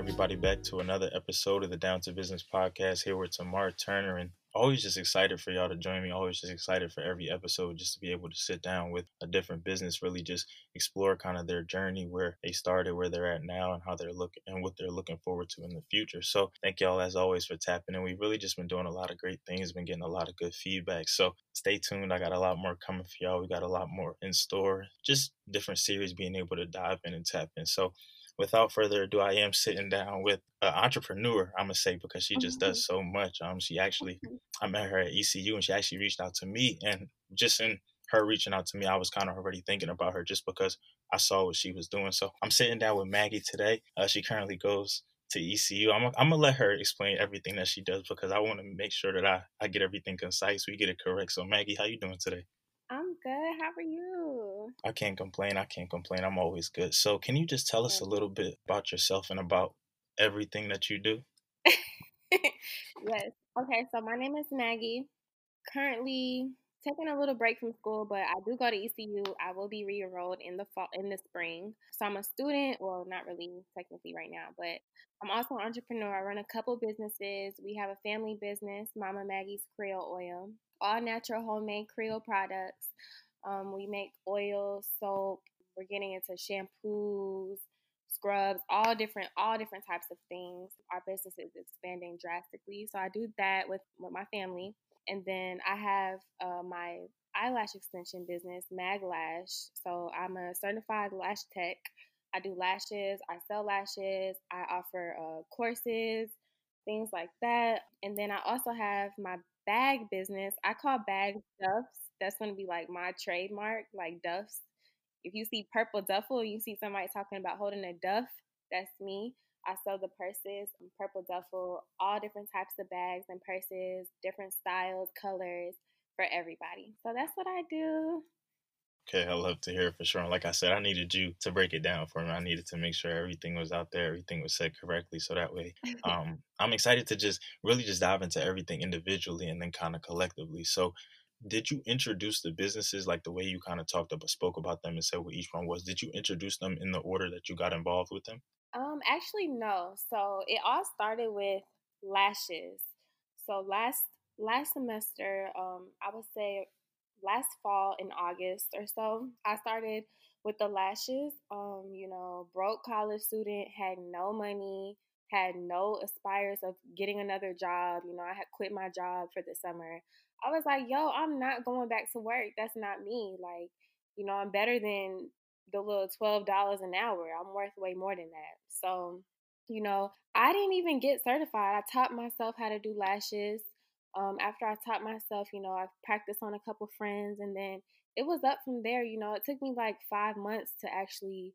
everybody back to another episode of the Down to Business podcast here with Tamar Turner. And always just excited for y'all to join me. Always just excited for every episode just to be able to sit down with a different business, really just explore kind of their journey, where they started, where they're at now, and how they're looking and what they're looking forward to in the future. So thank y'all as always for tapping in. We've really just been doing a lot of great things, been getting a lot of good feedback. So stay tuned. I got a lot more coming for y'all. We got a lot more in store. Just different series being able to dive in and tap in. So without further ado, I am sitting down with an entrepreneur. I'm gonna say because she just does mm-hmm. so much. Um, she actually. I met her at ECU, and she actually reached out to me, and just in her reaching out to me, I was kind of already thinking about her just because I saw what she was doing. So I'm sitting down with Maggie today. Uh, she currently goes to ECU. I'm, I'm gonna let her explain everything that she does because I want to make sure that I, I get everything concise, we get it correct. So Maggie, how you doing today? Good. How are you? I can't complain. I can't complain. I'm always good. So, can you just tell us a little bit about yourself and about everything that you do? yes. Okay. So, my name is Maggie. Currently taking a little break from school, but I do go to ECU. I will be re-enrolled in the fall in the spring. So I'm a student. Well, not really technically right now, but I'm also an entrepreneur. I run a couple businesses. We have a family business, Mama Maggie's Creole Oil all natural homemade Creole products. Um, we make oil, soap. We're getting into shampoos, scrubs, all different, all different types of things. Our business is expanding drastically, so I do that with with my family, and then I have uh, my eyelash extension business, Maglash. So I'm a certified lash tech. I do lashes. I sell lashes. I offer uh, courses, things like that. And then I also have my bag business. I call bags duffs. That's going to be like my trademark, like duffs. If you see purple duffel, you see somebody talking about holding a duff, that's me. I sell the purses, um, purple duffel, all different types of bags and purses, different styles, colors for everybody. So that's what I do. Okay, I love to hear it for sure. And like I said, I needed you to break it down for me. I needed to make sure everything was out there, everything was said correctly. So that way, um, I'm excited to just really just dive into everything individually and then kind of collectively. So, did you introduce the businesses like the way you kind of talked about, spoke about them, and said what each one was? Did you introduce them in the order that you got involved with them? Um, actually, no. So it all started with lashes. So last last semester, um, I would say last fall in August or so, I started with the lashes. Um, you know, broke college student, had no money, had no aspires of getting another job. You know, I had quit my job for the summer. I was like, yo, I'm not going back to work. That's not me. Like, you know, I'm better than the little twelve dollars an hour. I'm worth way more than that. So, you know, I didn't even get certified. I taught myself how to do lashes um, after I taught myself, you know, I practiced on a couple friends and then it was up from there. You know, it took me like five months to actually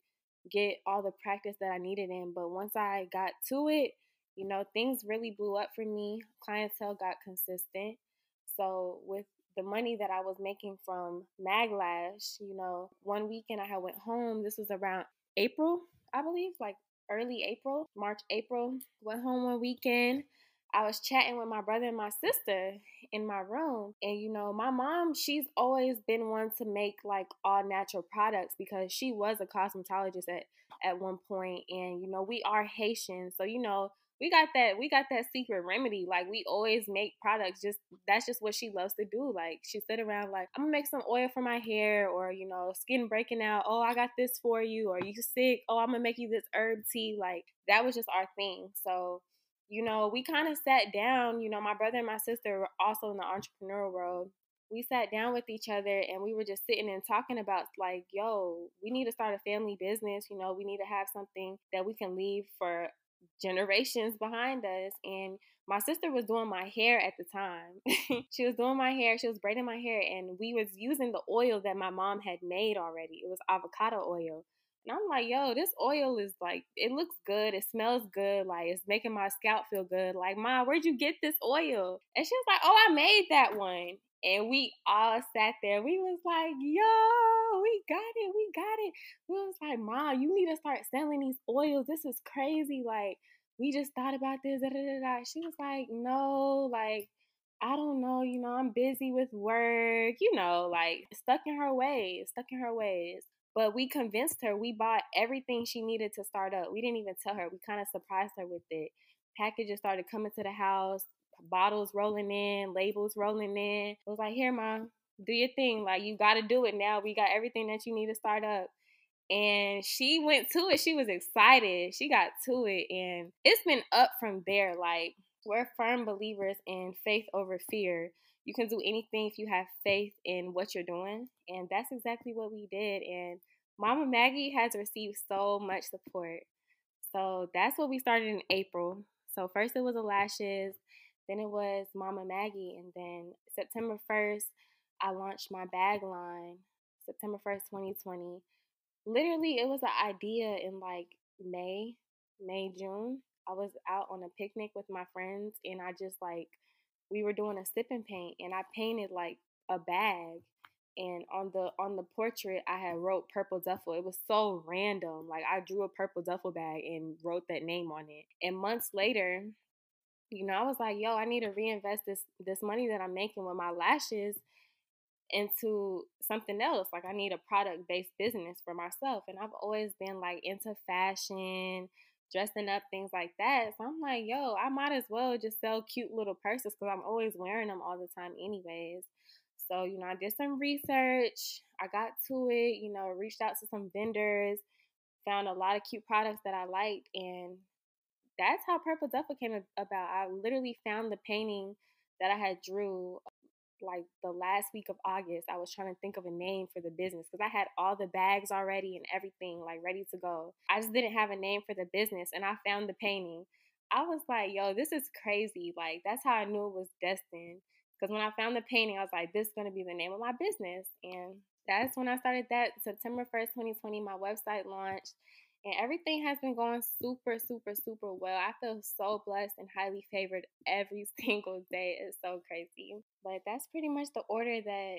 get all the practice that I needed in. But once I got to it, you know, things really blew up for me. Clientele got consistent. So with the money that I was making from Maglash, you know, one weekend I had went home. This was around April, I believe, like early April, March, April. Went home one weekend I was chatting with my brother and my sister in my room. And, you know, my mom, she's always been one to make like all natural products because she was a cosmetologist at, at one point. And, you know, we are Haitian. So, you know, we got that we got that secret remedy like we always make products just that's just what she loves to do like she sit around like i'm gonna make some oil for my hair or you know skin breaking out oh i got this for you or you sick oh i'm gonna make you this herb tea like that was just our thing so you know, we kind of sat down, you know, my brother and my sister were also in the entrepreneurial world. We sat down with each other and we were just sitting and talking about, like, yo, we need to start a family business. You know, we need to have something that we can leave for generations behind us. And my sister was doing my hair at the time. she was doing my hair, she was braiding my hair, and we was using the oil that my mom had made already. It was avocado oil. And I'm like, yo, this oil is like, it looks good. It smells good. Like, it's making my scalp feel good. Like, Ma, where'd you get this oil? And she was like, oh, I made that one. And we all sat there. We was like, yo, we got it. We got it. We was like, Ma, you need to start selling these oils. This is crazy. Like, we just thought about this. Da, da, da, she was like, no, like, I don't know, you know, I'm busy with work, you know, like stuck in her ways, stuck in her ways. But we convinced her. We bought everything she needed to start up. We didn't even tell her. We kind of surprised her with it. Packages started coming to the house, bottles rolling in, labels rolling in. It was like, here, mom, do your thing. Like, you got to do it now. We got everything that you need to start up. And she went to it. She was excited. She got to it. And it's been up from there. Like, we're firm believers in faith over fear. You can do anything if you have faith in what you're doing. And that's exactly what we did. And Mama Maggie has received so much support. So that's what we started in April. So first it was the lashes, then it was Mama Maggie, and then September 1st, I launched my bag line. September 1st, 2020 literally it was an idea in like May, May, June. I was out on a picnic with my friends and I just like we were doing a sip and paint and I painted like a bag and on the on the portrait I had wrote purple duffel. It was so random. Like I drew a purple duffel bag and wrote that name on it. And months later, you know, I was like, yo, I need to reinvest this this money that I'm making with my lashes into something else. Like I need a product based business for myself. And I've always been like into fashion, dressing up, things like that. So I'm like, yo, I might as well just sell cute little purses because I'm always wearing them all the time, anyways. So, you know, I did some research, I got to it, you know, reached out to some vendors, found a lot of cute products that I liked. And that's how Purple Duffel came about. I literally found the painting that I had drew like the last week of August, I was trying to think of a name for the business because I had all the bags already and everything like ready to go. I just didn't have a name for the business and I found the painting. I was like, yo, this is crazy. Like, that's how I knew it was destined. Because when I found the painting, I was like, this is going to be the name of my business. And that's when I started that. September 1st, 2020, my website launched and everything has been going super, super, super well. I feel so blessed and highly favored every single day. It's so crazy. But that's pretty much the order that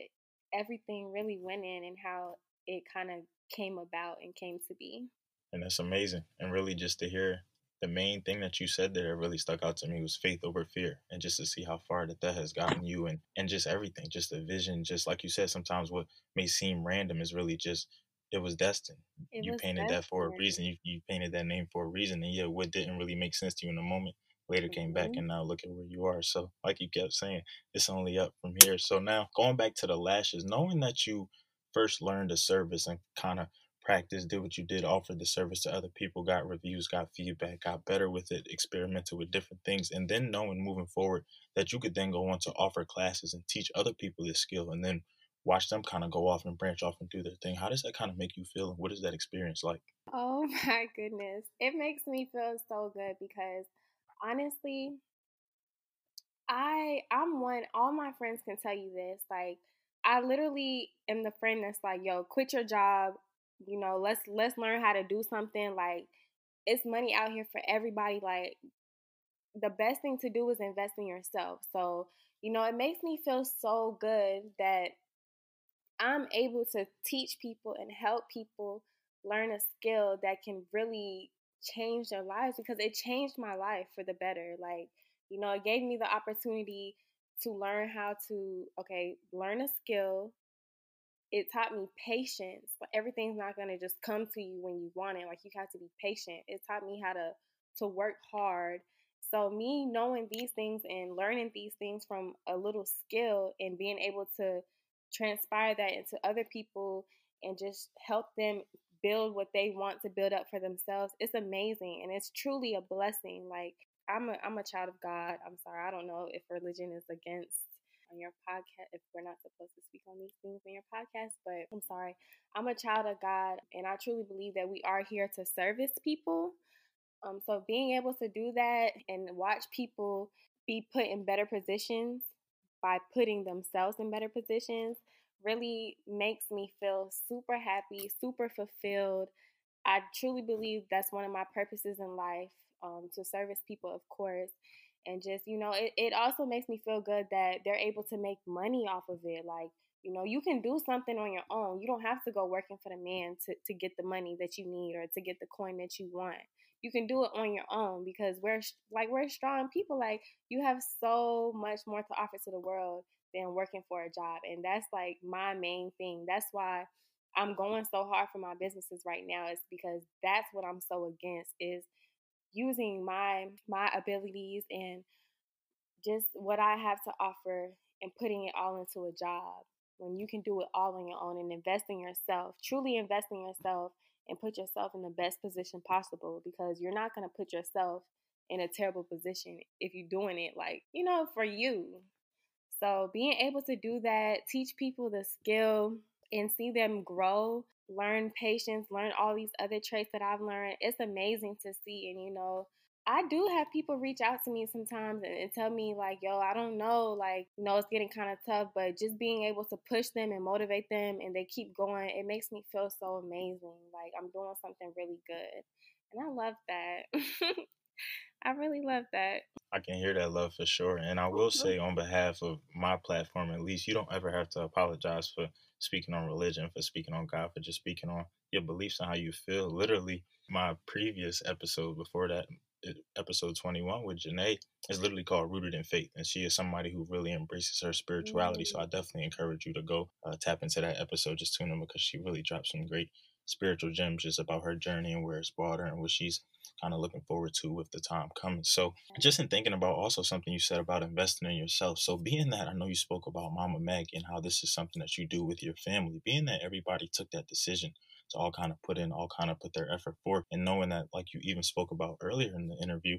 everything really went in and how it kind of came about and came to be. And that's amazing. And really just to hear the main thing that you said there really stuck out to me was faith over fear and just to see how far that that has gotten you and and just everything just the vision just like you said sometimes what may seem random is really just it was destined. It you was painted destined. that for a reason. You you painted that name for a reason, and yeah, what didn't really make sense to you in the moment later came back, mm-hmm. and now look at where you are. So, like you kept saying, it's only up from here. So now going back to the lashes, knowing that you first learned the service and kind of practiced, did what you did, offered the service to other people, got reviews, got feedback, got better with it, experimented with different things, and then knowing moving forward that you could then go on to offer classes and teach other people this skill, and then watch them kind of go off and branch off and do their thing. How does that kind of make you feel? What is that experience like? Oh my goodness. It makes me feel so good because honestly, I I'm one all my friends can tell you this. Like I literally am the friend that's like, yo, quit your job, you know, let's let's learn how to do something. Like it's money out here for everybody. Like the best thing to do is invest in yourself. So, you know, it makes me feel so good that I'm able to teach people and help people learn a skill that can really change their lives because it changed my life for the better. Like, you know, it gave me the opportunity to learn how to, okay, learn a skill. It taught me patience. Everything's not going to just come to you when you want it. Like, you have to be patient. It taught me how to to work hard. So me knowing these things and learning these things from a little skill and being able to transpire that into other people and just help them build what they want to build up for themselves it's amazing and it's truly a blessing like i'm a i'm a child of god i'm sorry i don't know if religion is against on your podcast if we're not supposed to speak on these things in your podcast but i'm sorry i'm a child of god and i truly believe that we are here to service people um, so being able to do that and watch people be put in better positions by putting themselves in better positions really makes me feel super happy, super fulfilled. I truly believe that's one of my purposes in life um, to service people, of course. And just, you know, it, it also makes me feel good that they're able to make money off of it. Like, you know, you can do something on your own. You don't have to go working for the man to, to get the money that you need or to get the coin that you want you can do it on your own because we're like we're strong people like you have so much more to offer to the world than working for a job and that's like my main thing. That's why I'm going so hard for my businesses right now is because that's what I'm so against is using my my abilities and just what I have to offer and putting it all into a job when you can do it all on your own and invest in yourself, truly invest in yourself and put yourself in the best position possible because you're not going to put yourself in a terrible position if you're doing it like, you know, for you. So being able to do that, teach people the skill and see them grow, learn patience, learn all these other traits that I've learned, it's amazing to see. And, you know, I do have people reach out to me sometimes and, and, tell me like, "Yo, I don't know, like, you know, it's getting kind of tough, but just being able to push them and motivate them, and they keep going, it makes me feel so amazing. Like I'm doing something really good, and I love that. I really love that. I can hear that love for sure, and I will mm-hmm. say on behalf of my platform, at least, you don't ever have to apologize for speaking on religion, for speaking on God, for just speaking on your beliefs and how you feel. Literally, my previous episode before that, episode 21 with Janae is literally called Rooted in Faith. And she is somebody who really embraces her spirituality. Mm-hmm. So I definitely encourage you to go uh, tap into that episode. Just tune in because she really drops some great spiritual gems just about her journey and where it's brought her and what she's kind of looking forward to with the time coming. So, just in thinking about also something you said about investing in yourself. So, being that I know you spoke about Mama Meg and how this is something that you do with your family, being that everybody took that decision to all kind of put in, all kind of put their effort forth. And knowing that, like you even spoke about earlier in the interview,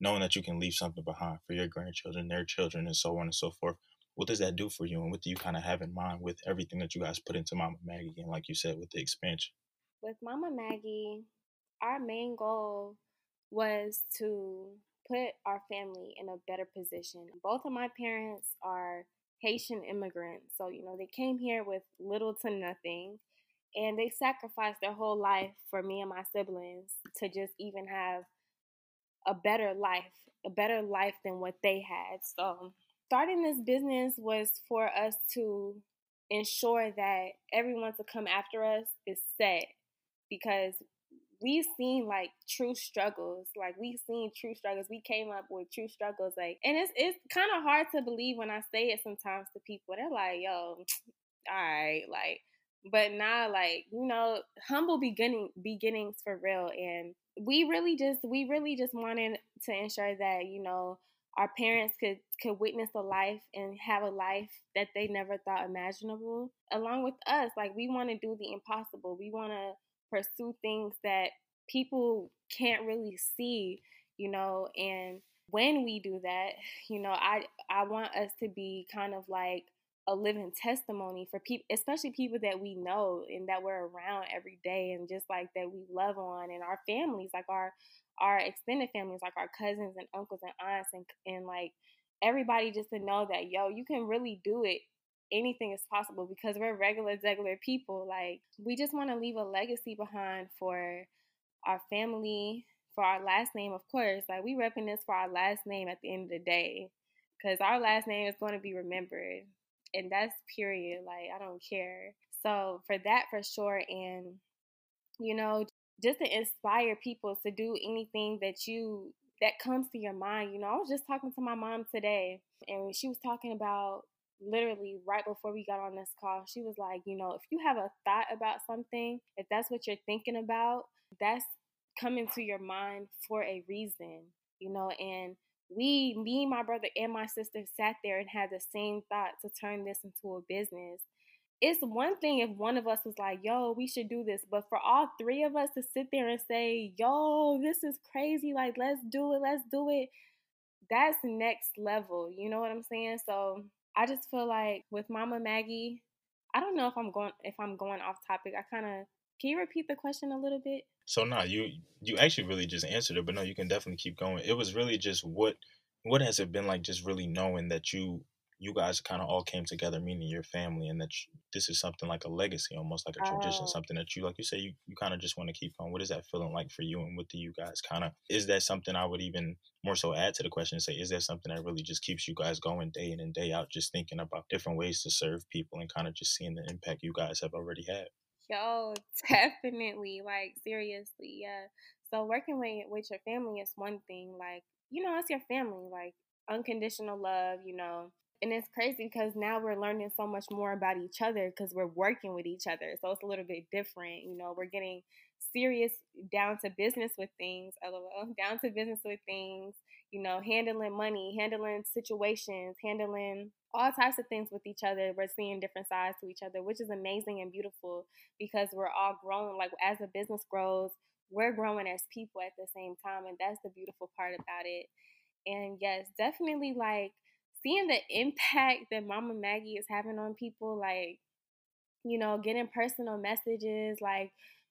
knowing that you can leave something behind for your grandchildren, their children, and so on and so forth. What does that do for you? And what do you kind of have in mind with everything that you guys put into Mama Maggie? And like you said, with the expansion? With Mama Maggie, our main goal was to put our family in a better position. Both of my parents are Haitian immigrants. So, you know, they came here with little to nothing and they sacrificed their whole life for me and my siblings to just even have a better life, a better life than what they had. So, starting this business was for us to ensure that everyone to come after us is set because we've seen like true struggles like we've seen true struggles we came up with true struggles like and it's it's kind of hard to believe when i say it sometimes to people they're like yo all right like but now like you know humble beginning beginnings for real and we really just we really just wanted to ensure that you know our parents could could witness a life and have a life that they never thought imaginable along with us like we want to do the impossible we want to pursue things that people can't really see you know and when we do that you know i i want us to be kind of like a living testimony for people, especially people that we know and that we're around every day, and just like that we love on, and our families, like our our extended families, like our cousins and uncles and aunts, and and like everybody, just to know that yo, you can really do it. Anything is possible because we're regular, regular people. Like we just want to leave a legacy behind for our family, for our last name, of course. Like we repping this for our last name at the end of the day, because our last name is going to be remembered and that's period. Like I don't care. So for that for sure, and you know, just to inspire people to do anything that you that comes to your mind. You know, I was just talking to my mom today, and she was talking about literally right before we got on this call. She was like, you know, if you have a thought about something, if that's what you're thinking about, that's coming to your mind for a reason. You know, and we, me, my brother, and my sister sat there and had the same thought to turn this into a business. It's one thing if one of us was like, yo, we should do this. But for all three of us to sit there and say, yo, this is crazy. Like, let's do it. Let's do it. That's next level. You know what I'm saying? So I just feel like with Mama Maggie, I don't know if I'm going if I'm going off topic. I kind of can you repeat the question a little bit? So no, you you actually really just answered it, but no, you can definitely keep going. It was really just what what has it been like just really knowing that you you guys kind of all came together, meaning your family, and that you, this is something like a legacy, almost like a tradition, oh. something that you, like you say, you, you kind of just want to keep going. What is that feeling like for you, and what do you guys kind of? Is that something I would even more so add to the question and say, is that something that really just keeps you guys going day in and day out, just thinking about different ways to serve people and kind of just seeing the impact you guys have already had? Yo, definitely. Like seriously, yeah. So working with with your family is one thing. Like you know, it's your family. Like unconditional love. You know, And it's crazy because now we're learning so much more about each other because we're working with each other. So it's a little bit different. You know, we're getting serious down to business with things, lol, down to business with things, you know, handling money, handling situations, handling all types of things with each other. We're seeing different sides to each other, which is amazing and beautiful because we're all growing. Like as the business grows, we're growing as people at the same time. And that's the beautiful part about it. And yes, definitely like seeing the impact that Mama Maggie is having on people, like, you know, getting personal messages like,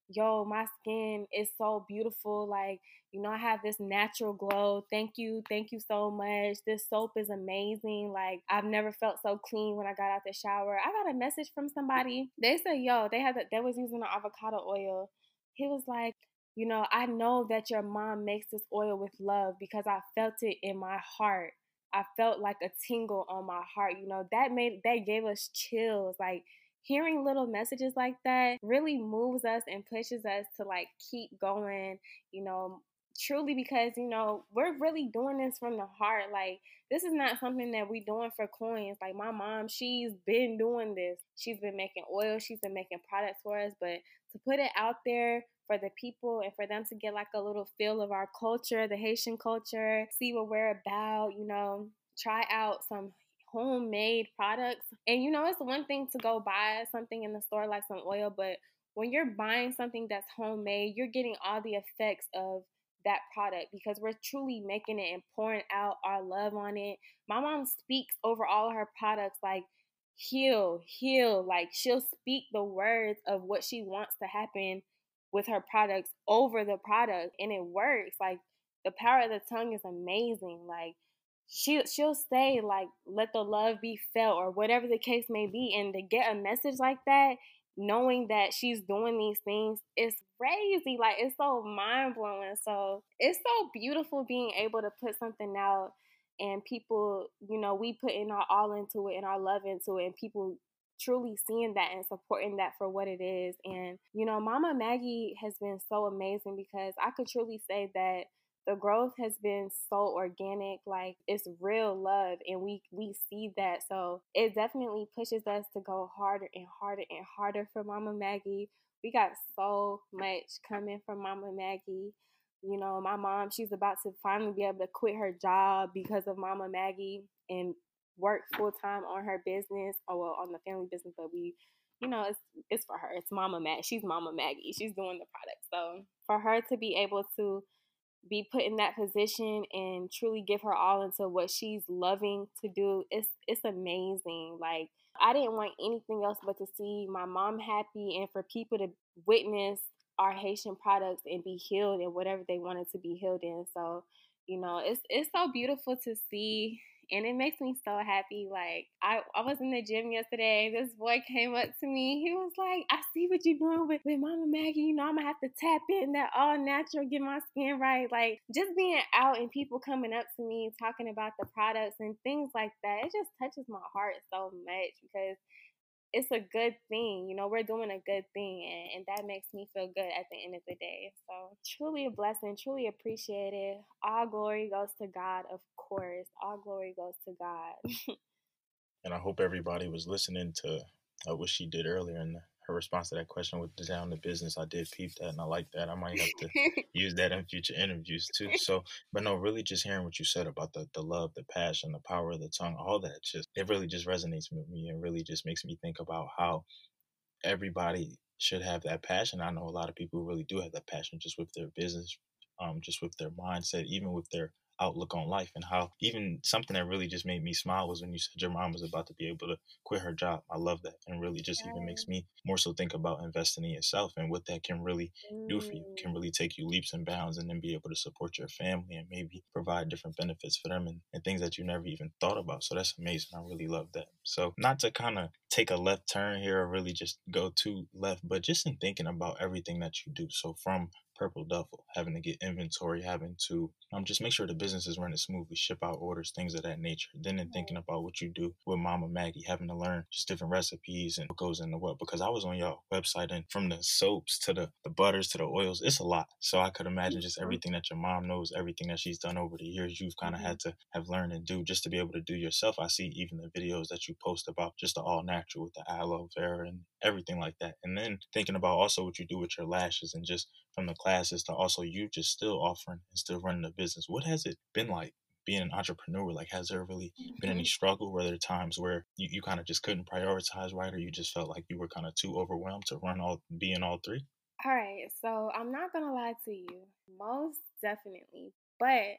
yo, my skin is so beautiful. Like, you know, I have this natural glow. Thank you. Thank you so much. This soap is amazing. Like, I've never felt so clean when I got out the shower. I got a message from somebody. They said, yo, they had the, they was using the avocado oil. He was like, you know, I know that your mom makes this oil with love because I felt it in my heart. I felt like a tingle on my heart. You know, that made that gave us chills. Like hearing little messages like that really moves us and pushes us to like keep going, you know, truly because, you know, we're really doing this from the heart. Like this is not something that we're doing for coins. Like my mom, she's been doing this. She's been making oil, she's been making products for us, but to put it out there for the people and for them to get like a little feel of our culture, the Haitian culture, see what we're about, you know, try out some homemade products. And you know, it's one thing to go buy something in the store like some oil, but when you're buying something that's homemade, you're getting all the effects of that product because we're truly making it and pouring out our love on it. My mom speaks over all her products like heal, heal. Like she'll speak the words of what she wants to happen with her products over the product and it works. Like the power of the tongue is amazing. Like she she'll say like let the love be felt or whatever the case may be and to get a message like that knowing that she's doing these things is crazy like it's so mind-blowing so it's so beautiful being able to put something out and people you know we put in our all into it and our love into it and people truly seeing that and supporting that for what it is. And, you know, Mama Maggie has been so amazing because I could truly say that the growth has been so organic like it's real love and we we see that so it definitely pushes us to go harder and harder and harder for mama maggie we got so much coming from mama maggie you know my mom she's about to finally be able to quit her job because of mama maggie and work full time on her business or well, on the family business, but we, you know, it's it's for her. It's Mama Mag. She's Mama Maggie. She's doing the product. So for her to be able to be put in that position and truly give her all into what she's loving to do, it's it's amazing. Like I didn't want anything else but to see my mom happy and for people to witness our Haitian products and be healed in whatever they wanted to be healed in. So, you know, it's it's so beautiful to see and it makes me so happy. Like I, I was in the gym yesterday. This boy came up to me. He was like, "I see what you're doing with, with Mama Maggie. You know, I'm gonna have to tap in that all natural, get my skin right. Like just being out and people coming up to me talking about the products and things like that. It just touches my heart so much because it's a good thing. You know, we're doing a good thing, and, and that makes me feel good at the end of the day. So, truly a blessing, truly appreciated. All glory goes to God, of course. All glory goes to God. and I hope everybody was listening to uh, what she did earlier in her response to that question with down the business. I did peep that and I like that. I might have to use that in future interviews too. So, but no, really just hearing what you said about the, the love, the passion, the power of the tongue, all that just, it really just resonates with me and really just makes me think about how everybody should have that passion. I know a lot of people really do have that passion just with their business, um, just with their mindset, even with their outlook on life and how even something that really just made me smile was when you said your mom was about to be able to quit her job. I love that. And really just even makes me more so think about investing in yourself and what that can really do for you. Can mm. really take you leaps and bounds and then be able to support your family and maybe provide different benefits for them and, and things that you never even thought about. So that's amazing. I really love that. So not to kind of take a left turn here or really just go to left, but just in thinking about everything that you do. So from Purple Duffel, having to get inventory, having to um, just make sure the business is running smoothly, ship out orders, things of that nature. Then in thinking about what you do with Mama Maggie, having to learn just different recipes and what goes into what. Because I was on your website and from the soaps to the, the butters to the oils, it's a lot. So I could imagine just everything that your mom knows, everything that she's done over the years, you've kind of mm-hmm. had to have learned and do just to be able to do yourself. I see even the videos that you post about just the all natural with the aloe vera and everything like that. And then thinking about also what you do with your lashes and just from the classes to also you just still offering and still running a business. What has it been like being an entrepreneur? Like, has there really been any mm-hmm. struggle? Were there times where you, you kind of just couldn't prioritize right, or you just felt like you were kind of too overwhelmed to run all, be in all three? All right. So I'm not going to lie to you. Most definitely. But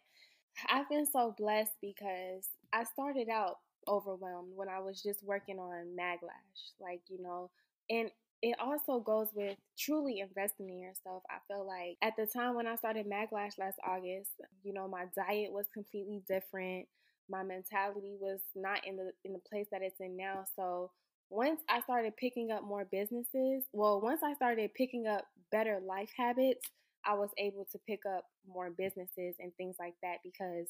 I've been so blessed because I started out overwhelmed when I was just working on Maglash. Like, you know, and it also goes with truly investing in yourself. I feel like at the time when I started Maglash last August, you know, my diet was completely different. My mentality was not in the in the place that it's in now. So once I started picking up more businesses, well, once I started picking up better life habits, I was able to pick up more businesses and things like that because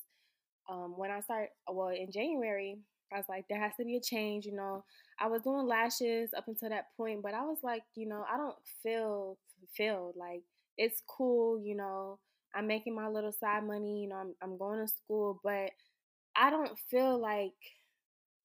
um, when I start, well, in January, I was like, there has to be a change, you know. I was doing lashes up until that point, but I was like, you know, I don't feel fulfilled. Like, it's cool, you know. I'm making my little side money, you know, I'm, I'm going to school, but I don't feel like,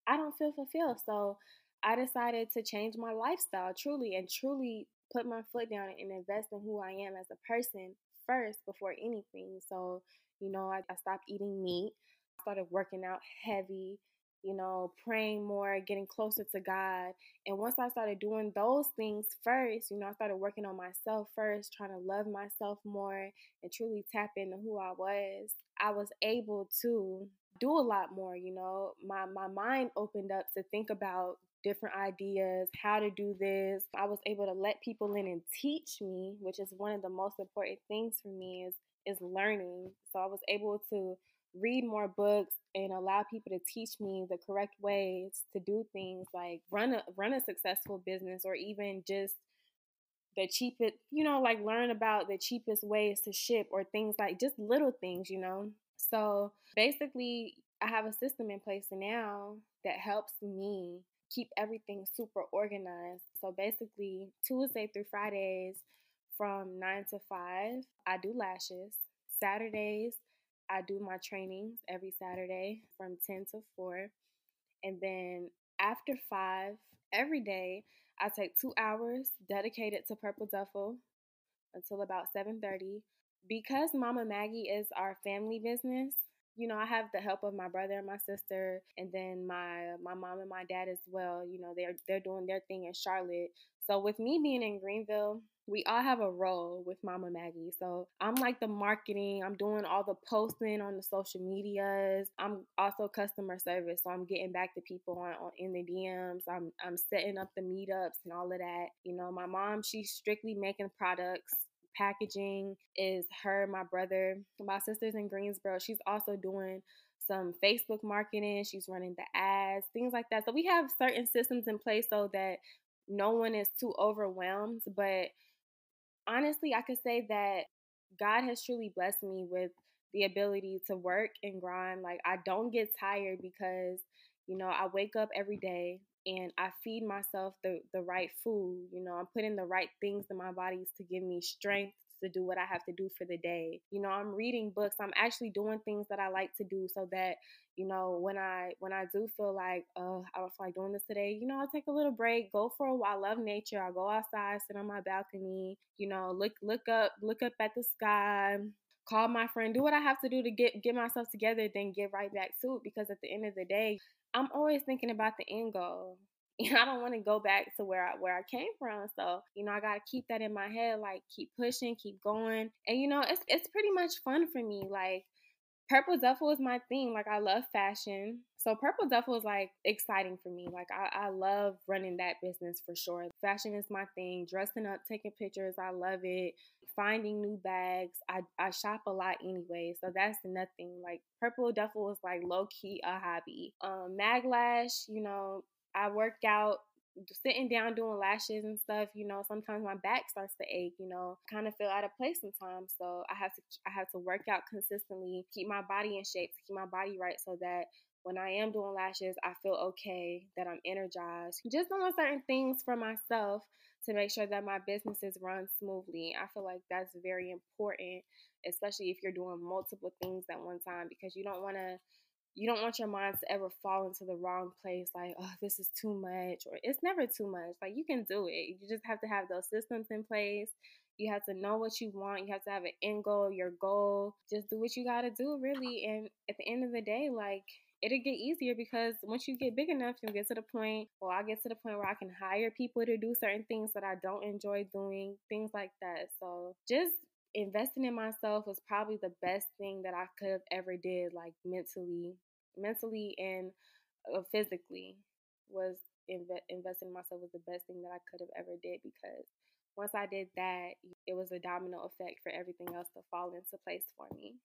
I don't feel fulfilled. So I decided to change my lifestyle truly and truly put my foot down and invest in who I am as a person first before anything. So, you know, I, I stopped eating meat, I started working out heavy you know, praying more, getting closer to God. And once I started doing those things first, you know, I started working on myself first, trying to love myself more and truly tap into who I was. I was able to do a lot more, you know. My my mind opened up to think about different ideas, how to do this. I was able to let people in and teach me, which is one of the most important things for me is is learning. So I was able to read more books and allow people to teach me the correct ways to do things like run a run a successful business or even just the cheapest you know like learn about the cheapest ways to ship or things like just little things you know? So basically i have a system in place now that helps me keep everything super organized. So basically tuesday through fridays from 9 to 5 i do lashes. Saturdays I do my trainings every Saturday from 10 to 4. And then after 5, every day, I take two hours dedicated to Purple Duffel until about 7.30. Because Mama Maggie is our family business, you know, I have the help of my brother and my sister, and then my my mom and my dad as well. You know, they're they're doing their thing in Charlotte. So with me being in Greenville, we all have a role with Mama Maggie. So I'm like the marketing, I'm doing all the posting on the social medias. I'm also customer service. So I'm getting back to people on, on in the DMs. I'm I'm setting up the meetups and all of that. You know, my mom, she's strictly making products. Packaging is her, my brother, my sister's in Greensboro. She's also doing some Facebook marketing. She's running the ads, things like that. So we have certain systems in place so that no one is too overwhelmed. But honestly, I could say that God has truly blessed me with the ability to work and grind. Like, I don't get tired because, you know, I wake up every day and I feed myself the, the right food. You know, I'm putting the right things in my bodies to give me strength to do what I have to do for the day. You know, I'm reading books. I'm actually doing things that I like to do so that, you know, when I when I do feel like, oh, I don't feel like doing this today, you know, I'll take a little break, go for a while. I love nature. I'll go outside, sit on my balcony, you know, look look up, look up at the sky, call my friend, do what I have to do to get get myself together, then get right back to it. Because at the end of the day, I'm always thinking about the end goal. You know, I don't want to go back to where I where I came from. So, you know, I gotta keep that in my head, like keep pushing, keep going. And you know, it's it's pretty much fun for me. Like Purple Duffel is my thing. Like I love fashion. So Purple Duffel is like exciting for me. Like I, I love running that business for sure. Fashion is my thing. Dressing up, taking pictures, I love it. Finding new bags. I, I shop a lot anyway. So that's nothing. Like Purple Duffel is like low key a hobby. Um Maglash, you know, I work out sitting down doing lashes and stuff, you know, sometimes my back starts to ache, you know, kind of feel out of place sometimes. So I have to I have to work out consistently, keep my body in shape, to keep my body right so that when I am doing lashes, I feel okay, that I'm energized. Just doing certain things for myself to make sure that my businesses run smoothly. I feel like that's very important, especially if you're doing multiple things at one time because you don't want to you don't want your mind to ever fall into the wrong place like oh this is too much or it's never too much like you can do it. You just have to have those systems in place. You have to know what you want. You have to have an end goal your goal. Just do what you got to do really and at the end of the day like it'll get easier because once you get big enough you'll get to the point well i get to the point where i can hire people to do certain things that i don't enjoy doing things like that. So just investing in myself was probably the best thing that I could have ever did, like mentally, mentally and uh, physically. Was inve- investing in myself was the best thing that I could have ever did because once I did that, it was a domino effect for everything else to fall into place for me.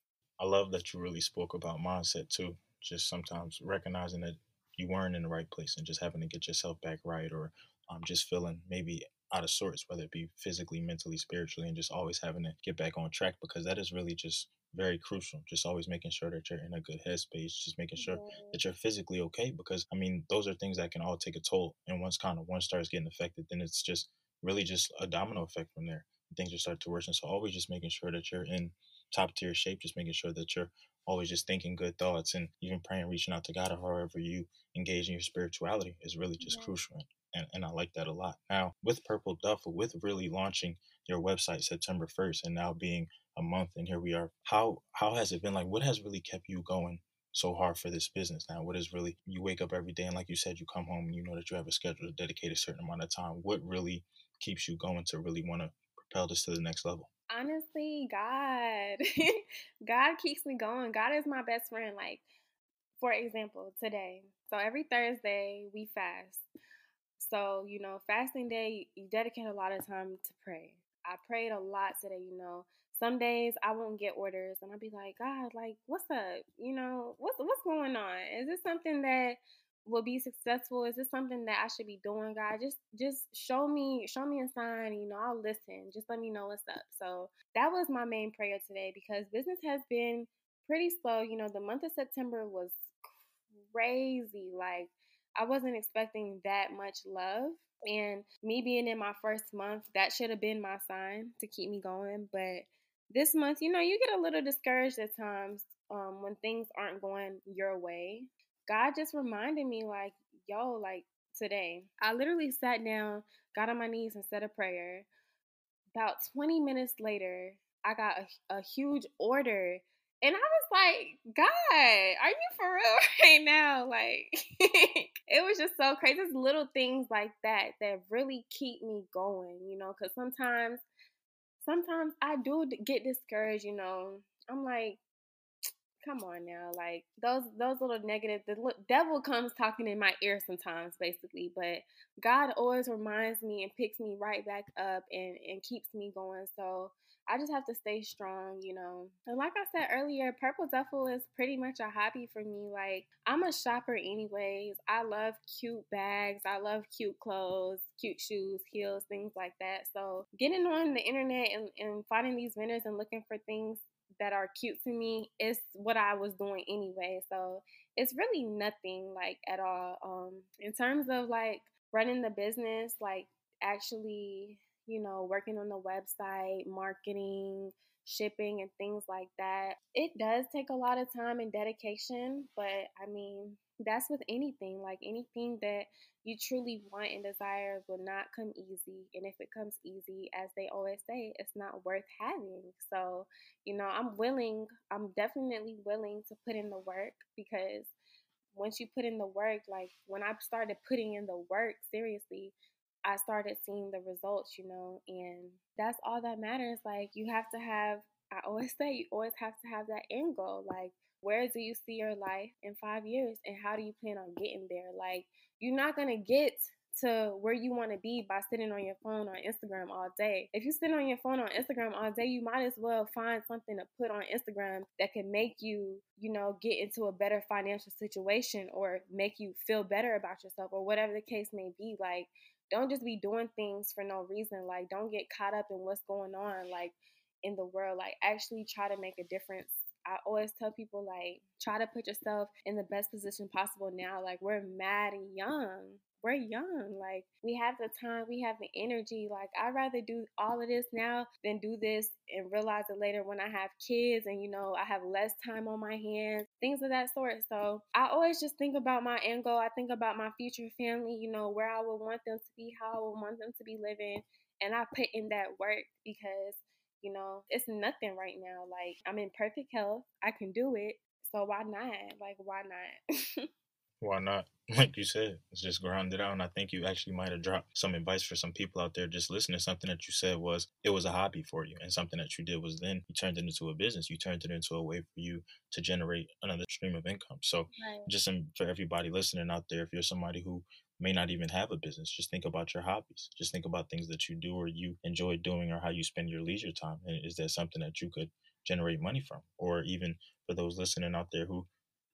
I love that you really spoke about mindset too. Just sometimes recognizing that you weren't in the right place and just having to get yourself back right or um, just feeling maybe out of sorts, whether it be physically, mentally, spiritually, and just always having to get back on track because that is really just very crucial. Just always making sure that you're in a good headspace, just making sure that you're physically okay because I mean, those are things that can all take a toll. And once kind of one starts getting affected, then it's just really just a domino effect from there. Things just start to worsen. So always just making sure that you're in top tier shape, just making sure that you're always just thinking good thoughts and even praying, reaching out to God or however you engage in your spirituality is really just yeah. crucial and, and I like that a lot. Now, with Purple Duffel, with really launching your website September 1st and now being a month and here we are, how how has it been like? What has really kept you going so hard for this business now? What is really you wake up every day and like you said, you come home and you know that you have a schedule to dedicate a certain amount of time. What really keeps you going to really want to propel this to the next level? Honestly, God. God keeps me going. God is my best friend. Like, for example, today. So every Thursday we fast. So, you know, fasting day, you dedicate a lot of time to pray. I prayed a lot today, you know. Some days I won't get orders and I'll be like, God, like, what's up? You know, what's what's going on? Is this something that will be successful? Is this something that I should be doing, God? Just just show me, show me a sign, you know, I'll listen. Just let me know what's up. So that was my main prayer today because business has been pretty slow. You know, the month of September was crazy. Like I wasn't expecting that much love. And me being in my first month, that should have been my sign to keep me going. But this month, you know, you get a little discouraged at times um, when things aren't going your way. God just reminded me, like, yo, like today, I literally sat down, got on my knees, and said a prayer. About 20 minutes later, I got a, a huge order and I was like, God, are you for real right now? Like, it was just so crazy. Little things like that that really keep me going, you know, because sometimes, sometimes I do get discouraged, you know. I'm like, come on now like those those little negative the devil comes talking in my ear sometimes basically but god always reminds me and picks me right back up and and keeps me going so I just have to stay strong, you know. And like I said earlier, Purple Duffel is pretty much a hobby for me. Like, I'm a shopper, anyways. I love cute bags, I love cute clothes, cute shoes, heels, things like that. So, getting on the internet and, and finding these vendors and looking for things that are cute to me is what I was doing anyway. So, it's really nothing like at all. Um, in terms of like running the business, like actually you know, working on the website, marketing, shipping, and things like that. It does take a lot of time and dedication, but I mean, that's with anything. Like anything that you truly want and desire will not come easy. And if it comes easy, as they always say, it's not worth having. So, you know, I'm willing, I'm definitely willing to put in the work because once you put in the work, like when I started putting in the work seriously, I started seeing the results, you know, and that's all that matters. Like, you have to have, I always say, you always have to have that end goal. Like, where do you see your life in five years and how do you plan on getting there? Like, you're not going to get to where you want to be by sitting on your phone on Instagram all day. If you sit on your phone on Instagram all day, you might as well find something to put on Instagram that can make you, you know, get into a better financial situation or make you feel better about yourself or whatever the case may be. Like, don't just be doing things for no reason. Like, don't get caught up in what's going on, like, in the world. Like, actually try to make a difference I always tell people like try to put yourself in the best position possible now. Like we're mad and young. We're young. Like we have the time, we have the energy. Like I'd rather do all of this now than do this and realize it later when I have kids and you know I have less time on my hands, things of that sort. So I always just think about my end goal. I think about my future family, you know, where I would want them to be, how I would want them to be living. And I put in that work because you know, it's nothing right now. Like, I'm in perfect health. I can do it. So why not? Like, why not? why not? Like you said, it's just ground it out. And I think you actually might have dropped some advice for some people out there just listening. Something that you said was it was a hobby for you, and something that you did was then you turned it into a business. You turned it into a way for you to generate another stream of income. So, right. just for everybody listening out there, if you're somebody who may not even have a business. Just think about your hobbies. Just think about things that you do or you enjoy doing or how you spend your leisure time. And is that something that you could generate money from? Or even for those listening out there who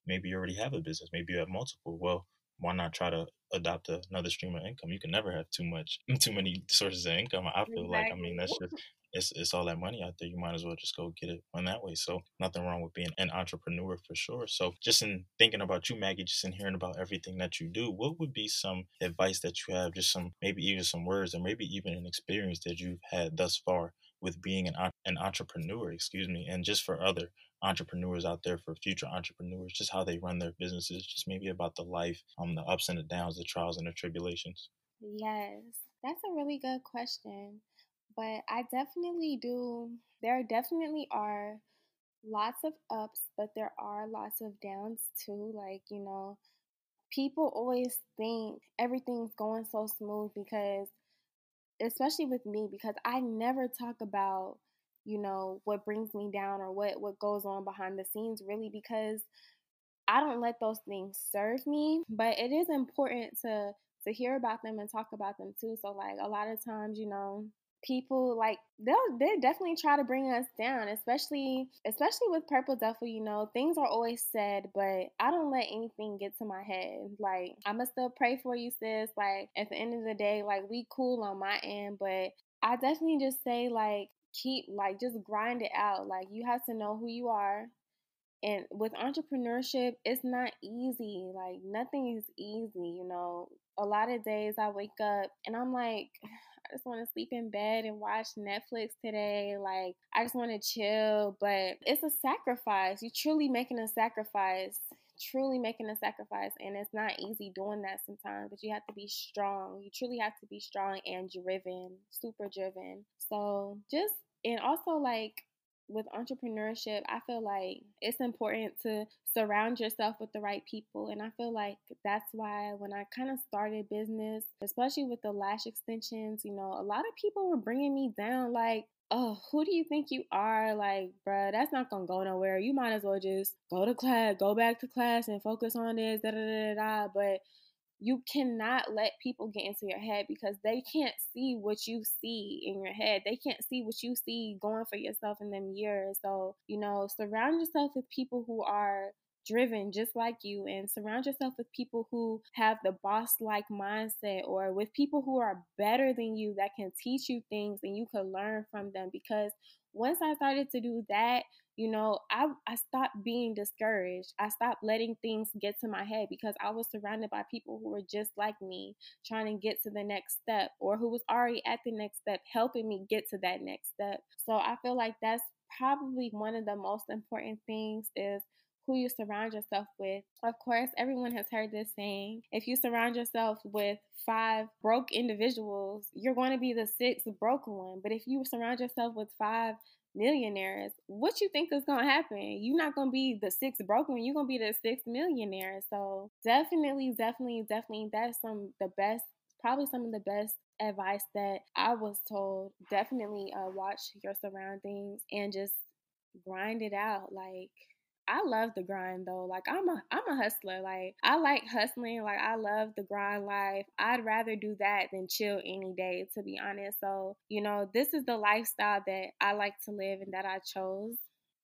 maybe you already have a business, maybe you have multiple. Well, why not try to adopt another stream of income? You can never have too much, too many sources of income. I feel exactly. like, I mean, that's just it's it's all that money out there. You might as well just go get it on that way. So nothing wrong with being an entrepreneur for sure. So just in thinking about you, Maggie, just in hearing about everything that you do, what would be some advice that you have? Just some maybe even some words, or maybe even an experience that you've had thus far with being an an entrepreneur. Excuse me, and just for other entrepreneurs out there for future entrepreneurs just how they run their businesses just maybe about the life um the ups and the downs the trials and the tribulations yes that's a really good question but I definitely do. There definitely are lots of ups, but there are lots of downs too. Like, you know, people always think everything's going so smooth because, especially with me, because I never talk about, you know, what brings me down or what, what goes on behind the scenes really because I don't let those things serve me. But it is important to to hear about them and talk about them too. So like a lot of times, you know, people like they'll they definitely try to bring us down, especially especially with Purple Duffle. You know, things are always said, but I don't let anything get to my head. Like I'ma still pray for you, sis. Like at the end of the day, like we cool on my end, but I definitely just say like keep like just grind it out. Like you have to know who you are. And with entrepreneurship, it's not easy. Like nothing is easy, you know. A lot of days I wake up and I'm like, I just want to sleep in bed and watch Netflix today. Like, I just want to chill. But it's a sacrifice. You're truly making a sacrifice. Truly making a sacrifice. And it's not easy doing that sometimes, but you have to be strong. You truly have to be strong and driven, super driven. So, just, and also like, with entrepreneurship, I feel like it's important to surround yourself with the right people. And I feel like that's why when I kind of started business, especially with the lash extensions, you know, a lot of people were bringing me down like, oh, who do you think you are? Like, bruh, that's not gonna go nowhere. You might as well just go to class, go back to class and focus on this, da da da da. But you cannot let people get into your head because they can't see what you see in your head. They can't see what you see going for yourself in them years. So, you know, surround yourself with people who are driven just like you and surround yourself with people who have the boss like mindset or with people who are better than you that can teach you things and you can learn from them because once I started to do that, you know, I, I stopped being discouraged. I stopped letting things get to my head because I was surrounded by people who were just like me, trying to get to the next step or who was already at the next step, helping me get to that next step. So I feel like that's probably one of the most important things is who you surround yourself with. Of course, everyone has heard this saying if you surround yourself with five broke individuals, you're going to be the sixth broke one. But if you surround yourself with five millionaires, what you think is gonna happen? You're not gonna be the sixth broken, you're gonna be the sixth millionaire. So definitely, definitely, definitely that's some the best probably some of the best advice that I was told. Definitely uh, watch your surroundings and just grind it out. Like I love the grind though. Like I'm a I'm a hustler. Like I like hustling. Like I love the grind life. I'd rather do that than chill any day to be honest. So, you know, this is the lifestyle that I like to live and that I chose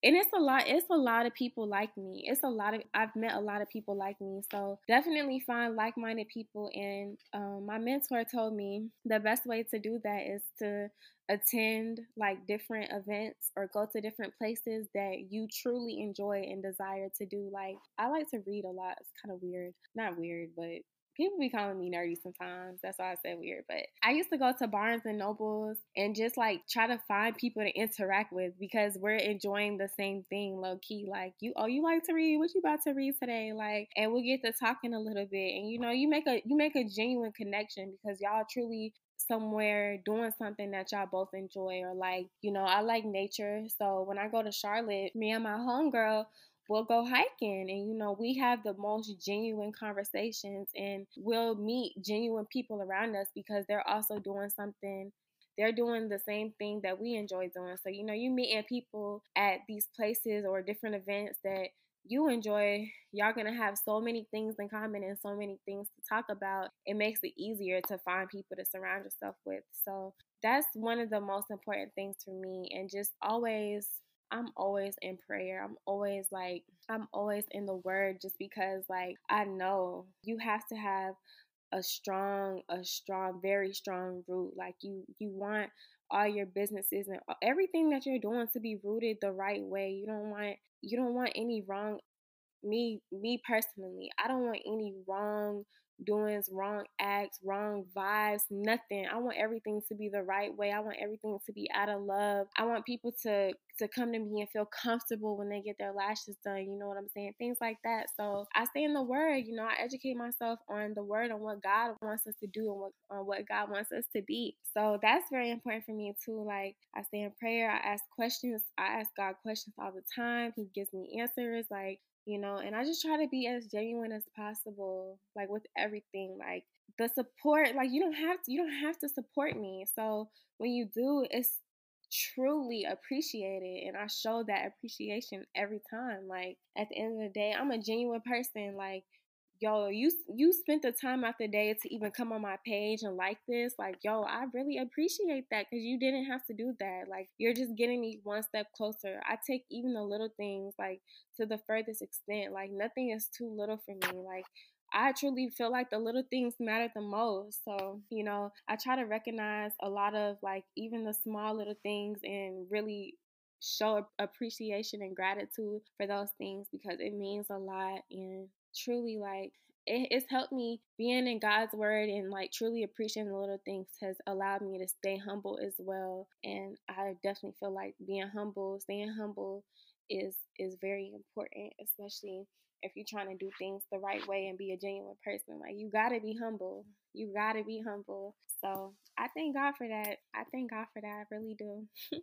and it's a lot it's a lot of people like me. It's a lot of i've met a lot of people like me. So definitely find like-minded people. And um, my mentor told me the best way to do that is to attend like different events or go to different places that you truly enjoy and desire to do. Like i like to read a lot. It's kind of weird. Not weird but people be calling me nerdy sometimes. That's why I said weird. But I used to go to Barnes and Nobles and just like try to find people to interact with because we're enjoying the same thing low key. Like you, oh, you like to read? What you about to read today? Like, and we'll get to talking a little bit, and you know, you make a you make a genuine connection because y'all truly somewhere doing something that y'all both enjoy or like you know i like nature so when i go to charlotte me and my homegirl we'll go hiking and you know we have the most genuine conversations and we'll meet genuine people around us because they're also doing something they're doing the same thing that we enjoy doing. So you know you meeting people at these places or different events that you enjoy y'all gonna have so many things in common and so many things to talk about. It makes it easier to find people to surround yourself with. So that's one of the most important things for me and just always I'm always in prayer. I'm always like, I'm always in the word just because, like, I know you have to have a strong, a strong, very strong root. Like, you, you want all your businesses and everything that you're doing to be rooted the right way. You don't want, you don't want any wrong, me, me personally, I don't want any wrong doings, wrong acts, wrong vibes, nothing. I want everything to be the right way. I want everything to be out of love. I want people to to come to me and feel comfortable when they get their lashes done. You know what I'm saying? Things like that. So I stay in the word. You know, I educate myself on the word on what God wants us to do and what on what God wants us to be. So that's very important for me too. Like I stay in prayer. I ask questions. I ask God questions all the time. He gives me answers. Like you know, and I just try to be as genuine as possible, like with everything. Like the support, like you don't have to, you don't have to support me. So when you do, it's truly appreciated, and I show that appreciation every time. Like at the end of the day, I'm a genuine person. Like yo, you you spent the time out the day to even come on my page and like this. Like, yo, I really appreciate that because you didn't have to do that. Like, you're just getting me one step closer. I take even the little things like to the furthest extent. Like, nothing is too little for me. Like, I truly feel like the little things matter the most. So, you know, I try to recognize a lot of like even the small little things and really show appreciation and gratitude for those things because it means a lot and truly like it, it's helped me being in God's word and like truly appreciating the little things has allowed me to stay humble as well. And I definitely feel like being humble, staying humble is is very important, especially if you're trying to do things the right way and be a genuine person. Like you gotta be humble. You gotta be humble. So I thank God for that. I thank God for that. I really do.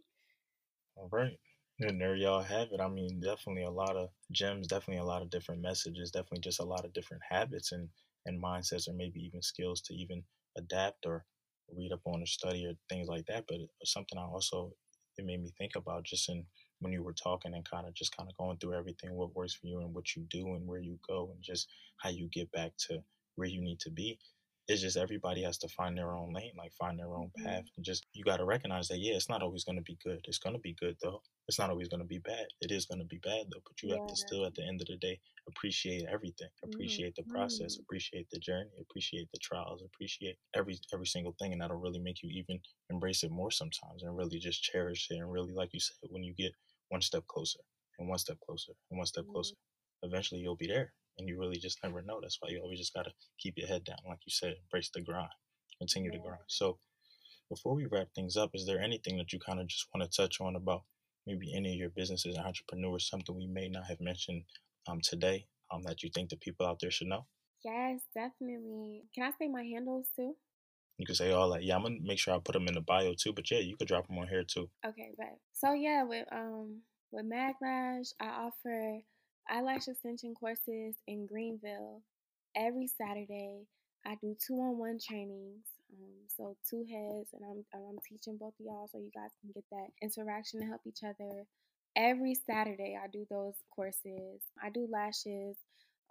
All right. And there y'all have it. I mean, definitely a lot of gems, definitely a lot of different messages, definitely just a lot of different habits and, and mindsets, or maybe even skills to even adapt or read up on or study or things like that. But something I also, it made me think about just in when you were talking and kind of just kind of going through everything, what works for you and what you do and where you go and just how you get back to where you need to be it's just everybody has to find their own lane, like find their own path. And just you got to recognize that, yeah, it's not always going to be good. It's going to be good though. It's not always going to be bad. It is going to be bad though, but you yeah. have to still, at the end of the day, appreciate everything. Appreciate mm-hmm. the process. Appreciate the journey. Appreciate the trials. Appreciate every every single thing, and that'll really make you even embrace it more sometimes, and really just cherish it. And really, like you said, when you get one step closer, and one step closer, and one step mm-hmm. closer, eventually you'll be there and you really just never know. That's why you always just gotta keep your head down, like you said, embrace the grind, continue to grind. So before we wrap things up, is there anything that you kind of just want to touch on about maybe any of your businesses and entrepreneurs, something we may not have mentioned um, today um, that you think the people out there should know? Yes, definitely. Can I say my handles too? You can say all that. Yeah, I'm gonna make sure I put them in the bio too. But yeah, you could drop them on here too. Okay, but so yeah, with um with Maglash, I offer eyelash extension courses in Greenville every Saturday. I do two-on-one trainings, um, so two heads, and I'm I'm teaching both of y'all, so you guys can get that interaction to help each other every Saturday I do those courses. I do lashes.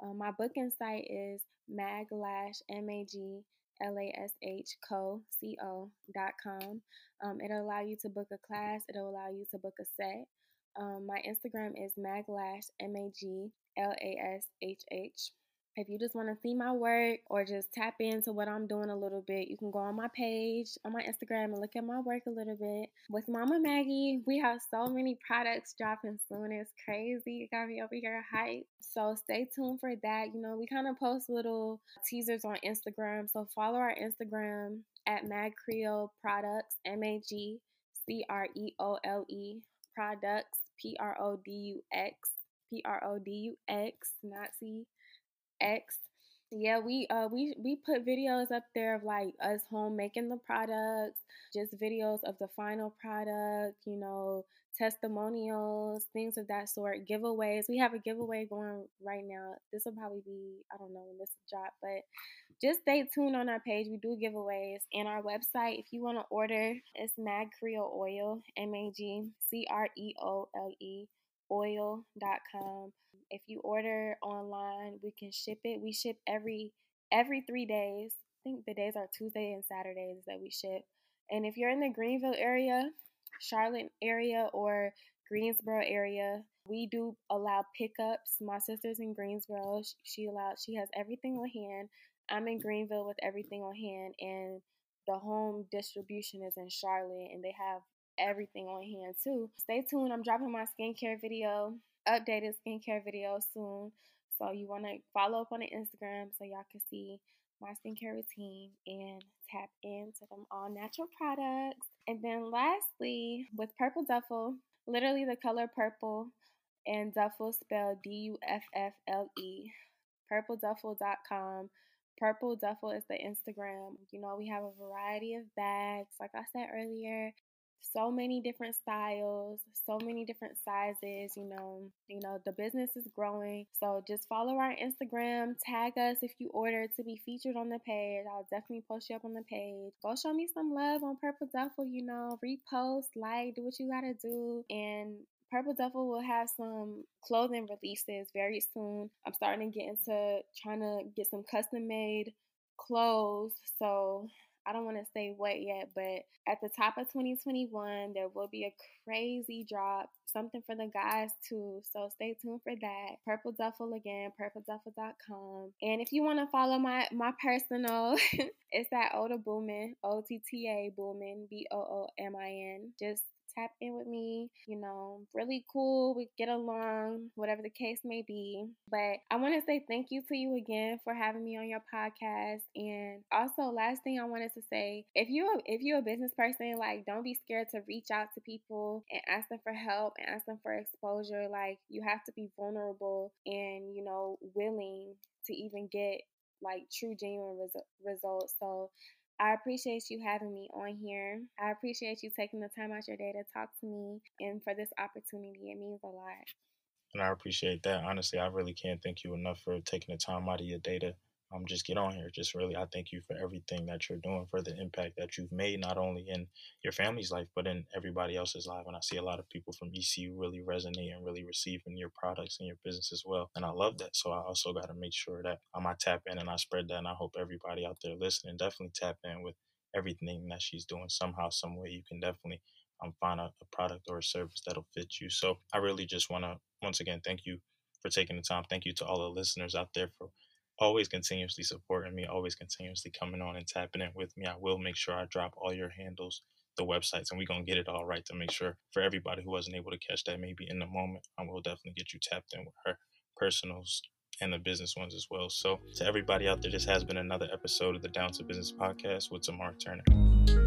Um, my booking site is maglash, M-A-G, L-A-S-H, co, C-O, dot com. Um, it'll allow you to book a class. It'll allow you to book a set. Um, my Instagram is maglash, M-A-G, L-A-S-H-H. If you just want to see my work or just tap into what I'm doing a little bit, you can go on my page on my Instagram and look at my work a little bit. With Mama Maggie, we have so many products dropping soon. It's crazy. It got me over here hype. So stay tuned for that. You know, we kind of post little teasers on Instagram. So follow our Instagram at Mag Creole Products, M A G C R E O L E Products, P R O D U X, P R O D U X, C X. Yeah, we uh we we put videos up there of like us home making the products, just videos of the final product, you know, testimonials, things of that sort, giveaways. We have a giveaway going right now. This will probably be I don't know when this will drop, but just stay tuned on our page. We do giveaways and our website. If you want to order, it's Mag Creole Oil, M A G C R E O L E oil.com. If you order online, we can ship it. We ship every every 3 days. I think the days are Tuesday and Saturdays that we ship. And if you're in the Greenville area, Charlotte area or Greensboro area, we do allow pickups. My sister's in Greensboro. She allows she has everything on hand. I'm in Greenville with everything on hand and the home distribution is in Charlotte and they have everything on hand too. Stay tuned. I'm dropping my skincare video, updated skincare video soon. So you want to follow up on the Instagram so y'all can see my skincare routine and tap into them all natural products. And then lastly, with Purple Duffle, literally the color purple and Duffle spelled D U F F L E, purpleduffle.com. Purple Duffle is the Instagram. You know, we have a variety of bags. Like I said earlier, so many different styles, so many different sizes, you know, you know, the business is growing. So just follow our Instagram, tag us if you order to be featured on the page. I'll definitely post you up on the page. Go show me some love on Purple Duffle, you know, repost, like, do what you gotta do. And Purple Duffle will have some clothing releases very soon. I'm starting to get into trying to get some custom made clothes. So I don't want to say what yet, but at the top of 2021, there will be a crazy drop, something for the guys too. So stay tuned for that. Purple Duffle again, purpleduffle.com. And if you want to follow my my personal, it's at Otta Boomin, O T T A Boomin, B O O M I N. Just tap in with me. You know, really cool. We get along, whatever the case may be. But I want to say thank you to you again for having me on your podcast. And also, last thing I wanted to say, if you if you're a business person, like don't be scared to reach out to people and ask them for help and ask them for exposure. Like you have to be vulnerable and you know willing to even get like true genuine res- results. So I appreciate you having me on here. I appreciate you taking the time out your day to talk to me and for this opportunity. It means a lot. And I appreciate that. Honestly, I really can't thank you enough for taking the time out of your day to um, just get on here. Just really, I thank you for everything that you're doing, for the impact that you've made, not only in your family's life, but in everybody else's life. And I see a lot of people from ECU really resonate and really receiving your products and your business as well. And I love that. So I also got to make sure that um, I tap in and I spread that. And I hope everybody out there listening definitely tap in with everything that she's doing somehow, some way. You can definitely um, find a, a product or a service that'll fit you. So I really just want to once again thank you for taking the time. Thank you to all the listeners out there for always continuously supporting me, always continuously coming on and tapping in with me. I will make sure I drop all your handles, the websites, and we're going to get it all right to make sure for everybody who wasn't able to catch that maybe in the moment, I will definitely get you tapped in with her personals and the business ones as well. So, to everybody out there, this has been another episode of the Down to Business podcast with Tamar Turner.